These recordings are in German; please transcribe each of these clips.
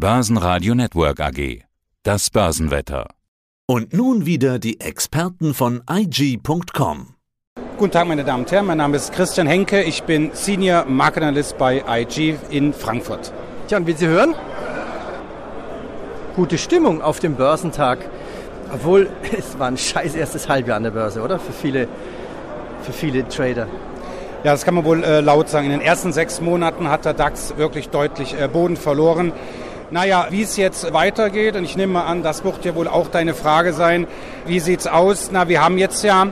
Börsenradio Network AG. Das Börsenwetter. Und nun wieder die Experten von IG.com. Guten Tag, meine Damen und Herren. Mein Name ist Christian Henke. Ich bin Senior Market Analyst bei IG in Frankfurt. Tja, und wie Sie hören, gute Stimmung auf dem Börsentag. Obwohl, es war ein scheiß erstes Halbjahr an der Börse, oder? Für viele, für viele Trader. Ja, das kann man wohl äh, laut sagen. In den ersten sechs Monaten hat der DAX wirklich deutlich äh, Boden verloren. Naja, wie es jetzt weitergeht, und ich nehme mal an, das wird ja wohl auch deine Frage sein, wie sieht's aus? Na, wir haben jetzt ja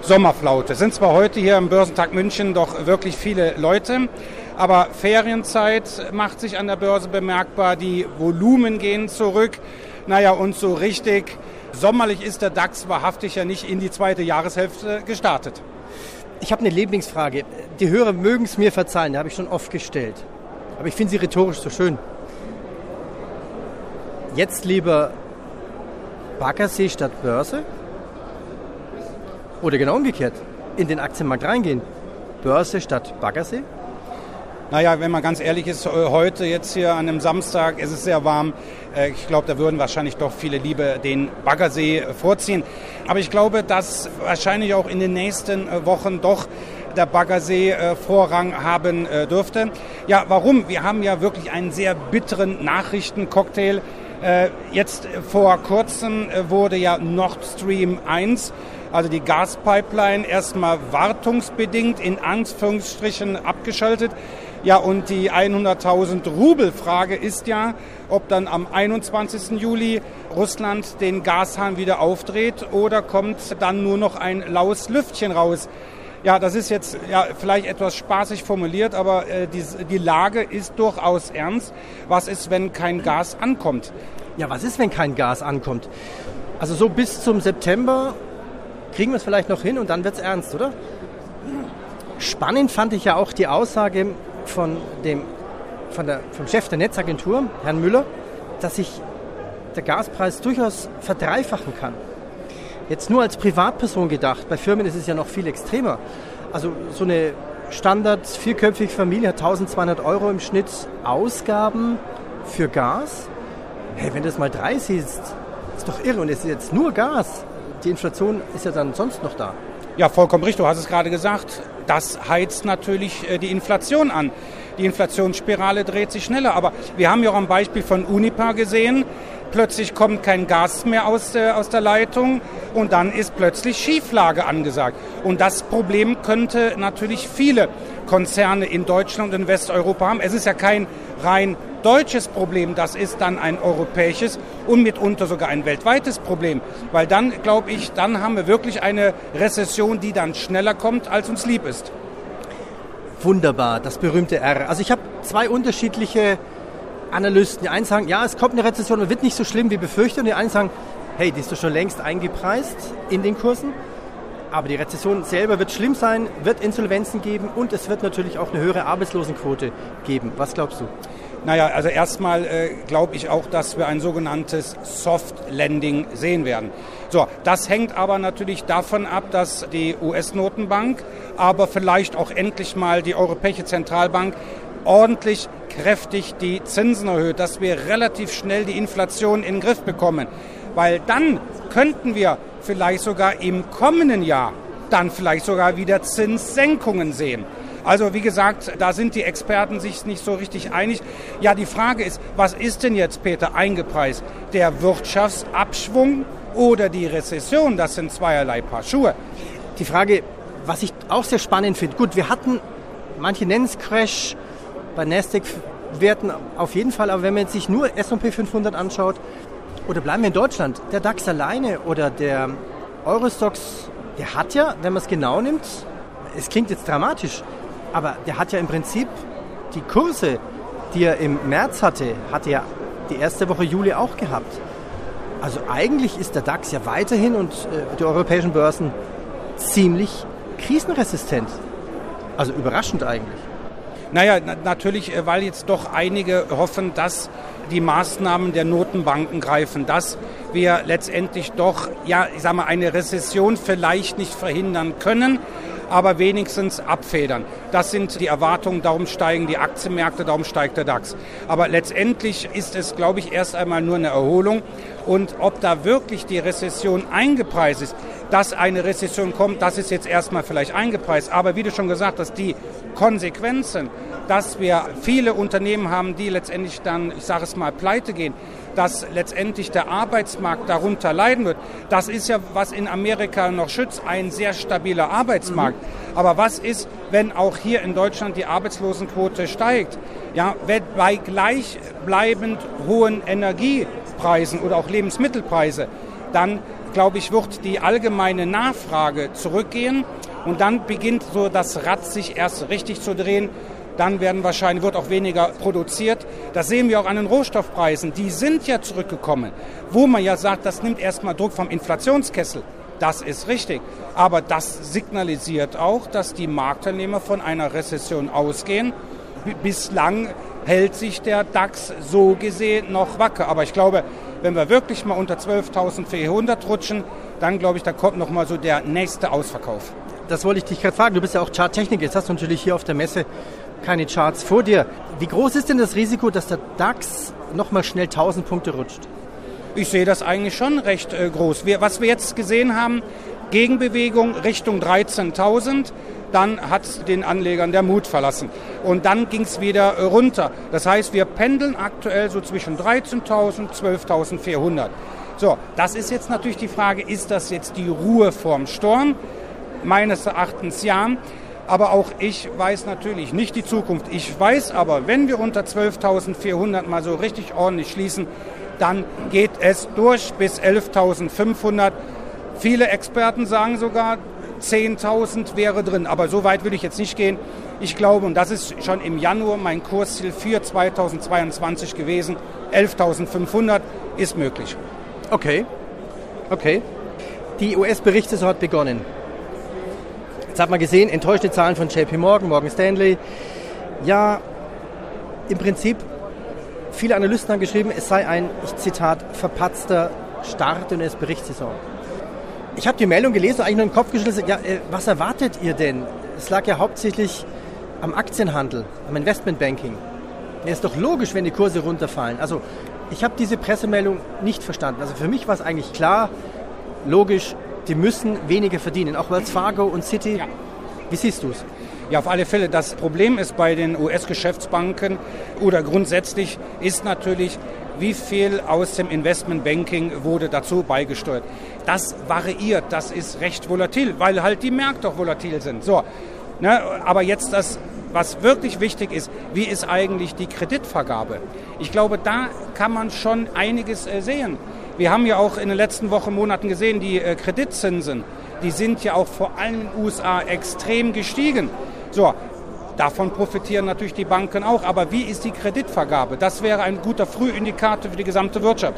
Sommerflaute. Es sind zwar heute hier im Börsentag München doch wirklich viele Leute, aber Ferienzeit macht sich an der Börse bemerkbar, die Volumen gehen zurück. Naja, und so richtig sommerlich ist der DAX wahrhaftig ja nicht in die zweite Jahreshälfte gestartet. Ich habe eine Lieblingsfrage. Die Hörer mögen es mir verzeihen, die habe ich schon oft gestellt. Aber ich finde sie rhetorisch so schön. Jetzt lieber Baggersee statt Börse? Oder genau umgekehrt, in den Aktienmarkt reingehen. Börse statt Baggersee? Naja, wenn man ganz ehrlich ist, äh, heute jetzt hier an einem Samstag ist es sehr warm. Äh, ich glaube, da würden wahrscheinlich doch viele Liebe den Baggersee vorziehen. Aber ich glaube, dass wahrscheinlich auch in den nächsten äh, Wochen doch der Baggersee Vorrang haben dürfte. Ja, warum? Wir haben ja wirklich einen sehr bitteren Nachrichtencocktail äh, jetzt vor kurzem äh, wurde ja Nord Stream 1, also die Gaspipeline, erstmal wartungsbedingt in Anführungsstrichen abgeschaltet. Ja, und die 100.000 Rubel-Frage ist ja, ob dann am 21. Juli Russland den Gashahn wieder aufdreht oder kommt dann nur noch ein laues Lüftchen raus. Ja, das ist jetzt ja, vielleicht etwas spaßig formuliert, aber äh, die, die Lage ist durchaus ernst. Was ist, wenn kein Gas ankommt? Ja, was ist, wenn kein Gas ankommt? Also so bis zum September kriegen wir es vielleicht noch hin und dann wird es ernst, oder? Spannend fand ich ja auch die Aussage von dem, von der, vom Chef der Netzagentur, Herrn Müller, dass sich der Gaspreis durchaus verdreifachen kann. Jetzt nur als Privatperson gedacht, bei Firmen ist es ja noch viel extremer. Also so eine Standard vierköpfige Familie hat 1200 Euro im Schnitt Ausgaben für Gas. Hey, wenn das mal drei siehst, ist doch irre. Und es ist jetzt nur Gas. Die Inflation ist ja dann sonst noch da. Ja, vollkommen richtig. Du hast es gerade gesagt. Das heizt natürlich äh, die Inflation an. Die Inflationsspirale dreht sich schneller. Aber wir haben ja auch am Beispiel von Unipa gesehen, plötzlich kommt kein Gas mehr aus der, aus der Leitung und dann ist plötzlich Schieflage angesagt. Und das Problem könnte natürlich viele Konzerne in Deutschland und in Westeuropa haben. Es ist ja kein rein deutsches Problem, das ist dann ein europäisches und mitunter sogar ein weltweites Problem. Weil dann, glaube ich, dann haben wir wirklich eine Rezession, die dann schneller kommt, als uns lieb ist. Wunderbar, das berühmte R. Also ich habe zwei unterschiedliche Analysten. Die einen sagen, ja, es kommt eine Rezession und wird nicht so schlimm wie befürchtet. Und die einen sagen, hey, die ist doch schon längst eingepreist in den Kursen. Aber die Rezession selber wird schlimm sein, wird Insolvenzen geben und es wird natürlich auch eine höhere Arbeitslosenquote geben. Was glaubst du? Naja, also erstmal äh, glaube ich auch, dass wir ein sogenanntes Soft Landing sehen werden. So, das hängt aber natürlich davon ab, dass die US-Notenbank, aber vielleicht auch endlich mal die Europäische Zentralbank ordentlich kräftig die Zinsen erhöht, dass wir relativ schnell die Inflation in den Griff bekommen. Weil dann könnten wir vielleicht sogar im kommenden Jahr dann vielleicht sogar wieder Zinssenkungen sehen. Also wie gesagt, da sind die Experten sich nicht so richtig einig. Ja, die Frage ist, was ist denn jetzt, Peter, eingepreist? Der Wirtschaftsabschwung oder die Rezession? Das sind zweierlei Paar Schuhe. Die Frage, was ich auch sehr spannend finde, gut, wir hatten, manche nennen es Crash, bei Nasdaq-Werten auf jeden Fall, aber wenn man sich nur S&P 500 anschaut, oder bleiben wir in Deutschland, der DAX alleine oder der Eurostox, der hat ja, wenn man es genau nimmt, es klingt jetzt dramatisch, aber der hat ja im Prinzip die Kurse, die er im März hatte, hat er die erste Woche Juli auch gehabt. Also eigentlich ist der DAX ja weiterhin und äh, die europäischen Börsen ziemlich krisenresistent. Also überraschend eigentlich. Naja, na, natürlich, äh, weil jetzt doch einige hoffen, dass die Maßnahmen der Notenbanken greifen, dass wir letztendlich doch, ja, ich sag mal, eine Rezession vielleicht nicht verhindern können, aber wenigstens abfedern. Das sind die Erwartungen, darum steigen die Aktienmärkte, darum steigt der DAX. Aber letztendlich ist es, glaube ich, erst einmal nur eine Erholung. Und ob da wirklich die Rezession eingepreist ist, dass eine Rezession kommt, das ist jetzt erstmal vielleicht eingepreist. Aber wie du schon gesagt hast, die Konsequenzen, dass wir viele Unternehmen haben, die letztendlich dann, ich sage es mal, pleite gehen, dass letztendlich der Arbeitsmarkt darunter leiden wird. Das ist ja, was in Amerika noch schützt, ein sehr stabiler Arbeitsmarkt. Mhm. Aber was ist, wenn auch hier in Deutschland die Arbeitslosenquote steigt? Ja, bei gleichbleibend hohen Energiepreisen oder auch Lebensmittelpreise, dann glaube ich, wird die allgemeine Nachfrage zurückgehen und dann beginnt so das Rad sich erst richtig zu drehen dann werden wahrscheinlich, wird auch weniger produziert. Das sehen wir auch an den Rohstoffpreisen. Die sind ja zurückgekommen, wo man ja sagt, das nimmt erstmal Druck vom Inflationskessel. Das ist richtig. Aber das signalisiert auch, dass die Marktteilnehmer von einer Rezession ausgehen. Bislang hält sich der DAX so gesehen noch wacker. Aber ich glaube, wenn wir wirklich mal unter 12.400 rutschen, dann glaube ich, da kommt noch mal so der nächste Ausverkauf. Das wollte ich dich gerade fragen. Du bist ja auch Charttechniker. Jetzt hast du natürlich hier auf der Messe keine Charts vor dir. Wie groß ist denn das Risiko, dass der DAX nochmal schnell 1000 Punkte rutscht? Ich sehe das eigentlich schon recht äh, groß. Wir, was wir jetzt gesehen haben, Gegenbewegung Richtung 13.000, dann hat den Anlegern der Mut verlassen. Und dann ging es wieder äh, runter. Das heißt, wir pendeln aktuell so zwischen 13.000 12.400. So, das ist jetzt natürlich die Frage, ist das jetzt die Ruhe vorm Sturm? Meines Erachtens ja. Aber auch ich weiß natürlich nicht die Zukunft. Ich weiß aber, wenn wir unter 12.400 mal so richtig ordentlich schließen, dann geht es durch bis 11.500. Viele Experten sagen sogar, 10.000 wäre drin. Aber so weit würde ich jetzt nicht gehen. Ich glaube, und das ist schon im Januar mein Kursziel für 2022 gewesen, 11.500 ist möglich. Okay, okay. Die US-Berichtssaison hat begonnen. Jetzt hat man gesehen, enttäuschte Zahlen von JP Morgan, Morgan Stanley. Ja, im Prinzip, viele Analysten haben geschrieben, es sei ein, ich Zitat, verpatzter Start in der Berichtssaison. Ich habe die Meldung gelesen und eigentlich nur im Kopf geschlossen, ja, äh, was erwartet ihr denn? Es lag ja hauptsächlich am Aktienhandel, am Investmentbanking. Ja, ist doch logisch, wenn die Kurse runterfallen. Also ich habe diese Pressemeldung nicht verstanden. Also für mich war es eigentlich klar, logisch, die müssen weniger verdienen, auch Wells Fargo und City. Ja. Wie siehst du es? Ja, auf alle Fälle. Das Problem ist bei den US-Geschäftsbanken oder grundsätzlich ist natürlich, wie viel aus dem Investmentbanking wurde dazu beigesteuert. Das variiert, das ist recht volatil, weil halt die Märkte auch volatil sind. So, ne, aber jetzt das, was wirklich wichtig ist, wie ist eigentlich die Kreditvergabe? Ich glaube, da kann man schon einiges äh, sehen. Wir haben ja auch in den letzten Wochen, Monaten gesehen, die äh, Kreditzinsen, die sind ja auch vor allem in den USA extrem gestiegen. So, Davon profitieren natürlich die Banken auch. Aber wie ist die Kreditvergabe? Das wäre ein guter Frühindikator für die gesamte Wirtschaft.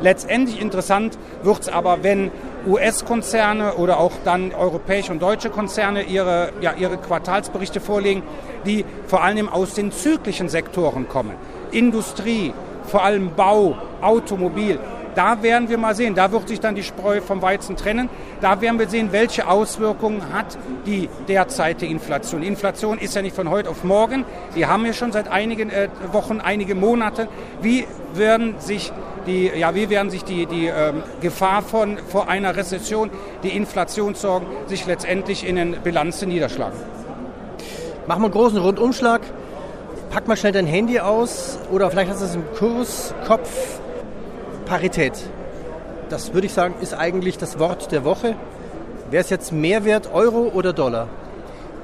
Letztendlich interessant wird es aber, wenn US-Konzerne oder auch dann europäische und deutsche Konzerne ihre, ja, ihre Quartalsberichte vorlegen, die vor allem aus den zyklischen Sektoren kommen. Industrie, vor allem Bau, Automobil da werden wir mal sehen, da wird sich dann die Spreu vom Weizen trennen. Da werden wir sehen, welche Auswirkungen hat die derzeitige Inflation. Inflation ist ja nicht von heute auf morgen. Die haben wir schon seit einigen äh, Wochen, einige Monate. Wie werden sich die, ja, wie werden sich die, die ähm, Gefahr von, vor einer Rezession, die Inflationssorgen sich letztendlich in den Bilanzen niederschlagen? Machen wir einen großen Rundumschlag. Pack mal schnell dein Handy aus oder vielleicht hast du es im Kurskopf Parität. Das würde ich sagen, ist eigentlich das Wort der Woche. Wäre es jetzt mehr wert, Euro oder Dollar?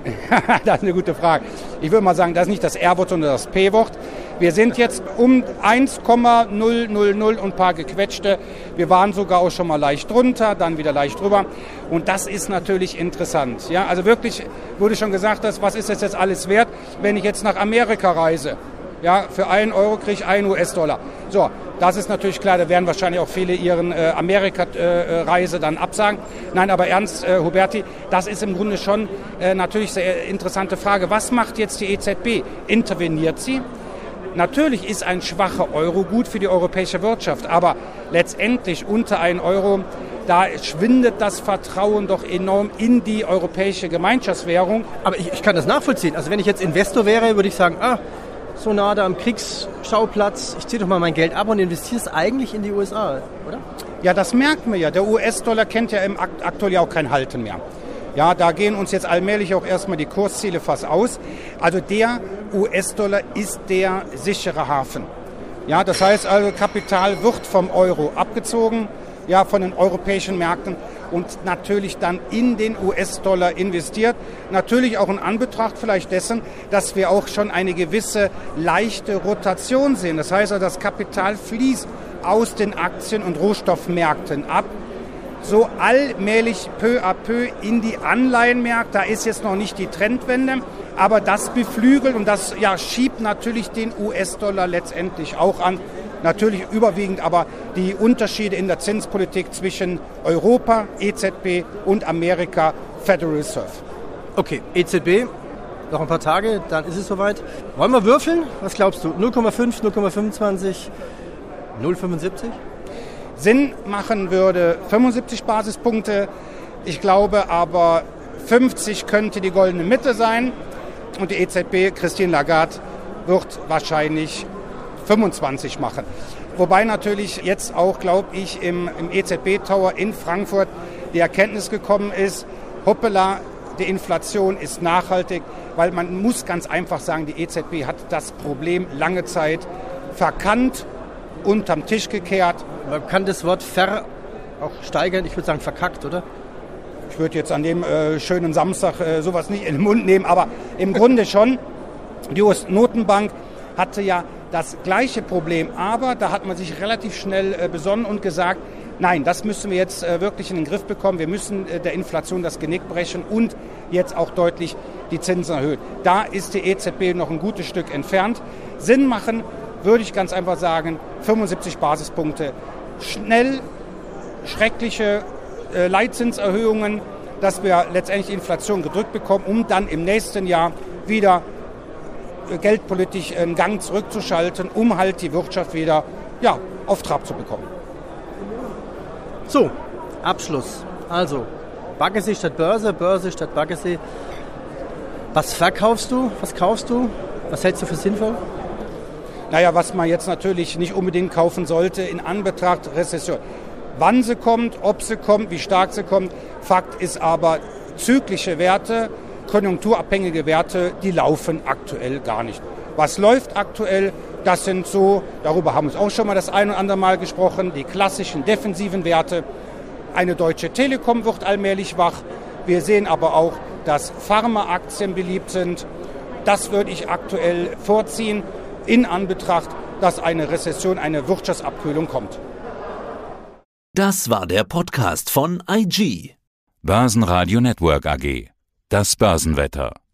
das ist eine gute Frage. Ich würde mal sagen, das ist nicht das R-Wort, sondern das P-Wort. Wir sind jetzt um 1,000 und ein paar gequetschte. Wir waren sogar auch schon mal leicht drunter, dann wieder leicht drüber. Und das ist natürlich interessant. Ja, also wirklich wurde schon gesagt, dass, was ist das jetzt alles wert, wenn ich jetzt nach Amerika reise? Ja, für einen Euro kriege ich einen US-Dollar. So, das ist natürlich klar, da werden wahrscheinlich auch viele ihren äh, Amerika-Reise dann absagen. Nein, aber ernst, äh, Huberti, das ist im Grunde schon äh, natürlich sehr interessante Frage. Was macht jetzt die EZB? Interveniert sie? Natürlich ist ein schwacher Euro gut für die europäische Wirtschaft, aber letztendlich unter einen Euro da schwindet das Vertrauen doch enorm in die europäische Gemeinschaftswährung. Aber ich, ich kann das nachvollziehen. Also wenn ich jetzt Investor wäre, würde ich sagen, ah, so nah da am Kriegsschauplatz, ich ziehe doch mal mein Geld ab und investiere es eigentlich in die USA, oder? Ja, das merkt man ja. Der US-Dollar kennt ja im Akt aktuell ja auch kein Halten mehr. Ja, da gehen uns jetzt allmählich auch erstmal die Kursziele fast aus. Also der US-Dollar ist der sichere Hafen. Ja, das heißt also, Kapital wird vom Euro abgezogen, ja, von den europäischen Märkten und natürlich dann in den US-Dollar investiert. Natürlich auch in Anbetracht vielleicht dessen, dass wir auch schon eine gewisse leichte Rotation sehen. Das heißt also, das Kapital fließt aus den Aktien- und Rohstoffmärkten ab so allmählich peu à peu in die Anleihenmärkte. Da ist jetzt noch nicht die Trendwende, aber das beflügelt und das ja, schiebt natürlich den US-Dollar letztendlich auch an. Natürlich überwiegend aber die Unterschiede in der Zinspolitik zwischen Europa, EZB und Amerika, Federal Reserve. Okay, EZB, noch ein paar Tage, dann ist es soweit. Wollen wir würfeln? Was glaubst du? 0,5, 0,25, 0,75? Sinn machen würde 75 Basispunkte. Ich glaube aber 50 könnte die goldene Mitte sein. Und die EZB, Christine Lagarde, wird wahrscheinlich 25 machen. Wobei natürlich jetzt auch, glaube ich, im, im EZB-Tower in Frankfurt die Erkenntnis gekommen ist, hoppala, die Inflation ist nachhaltig, weil man muss ganz einfach sagen, die EZB hat das Problem lange Zeit verkannt, unterm Tisch gekehrt man kann das Wort ver auch steigern, ich würde sagen verkackt, oder? Ich würde jetzt an dem äh, schönen Samstag äh, sowas nicht in den Mund nehmen, aber im Grunde schon. Die US-Notenbank hatte ja das gleiche Problem, aber da hat man sich relativ schnell äh, besonnen und gesagt, nein, das müssen wir jetzt äh, wirklich in den Griff bekommen. Wir müssen äh, der Inflation das Genick brechen und jetzt auch deutlich die Zinsen erhöhen. Da ist die EZB noch ein gutes Stück entfernt. Sinn machen würde ich ganz einfach sagen, 75 Basispunkte schnell schreckliche Leitzinserhöhungen, dass wir letztendlich die Inflation gedrückt bekommen, um dann im nächsten Jahr wieder geldpolitisch einen Gang zurückzuschalten, um halt die Wirtschaft wieder ja, auf Trab zu bekommen. So, Abschluss. Also, Baggersee statt Börse, Börse statt Baggersee. Was verkaufst du? Was kaufst du? Was hältst du für sinnvoll? Naja, was man jetzt natürlich nicht unbedingt kaufen sollte in Anbetracht Rezession. Wann sie kommt, ob sie kommt, wie stark sie kommt. Fakt ist aber, zyklische Werte, konjunkturabhängige Werte, die laufen aktuell gar nicht. Was läuft aktuell? Das sind so, darüber haben wir auch schon mal das ein oder andere Mal gesprochen, die klassischen defensiven Werte. Eine deutsche Telekom wird allmählich wach. Wir sehen aber auch, dass Pharmaaktien beliebt sind. Das würde ich aktuell vorziehen in Anbetracht, dass eine Rezession, eine Wirtschaftsabkühlung kommt. Das war der Podcast von IG. Börsenradio Network AG. Das Börsenwetter.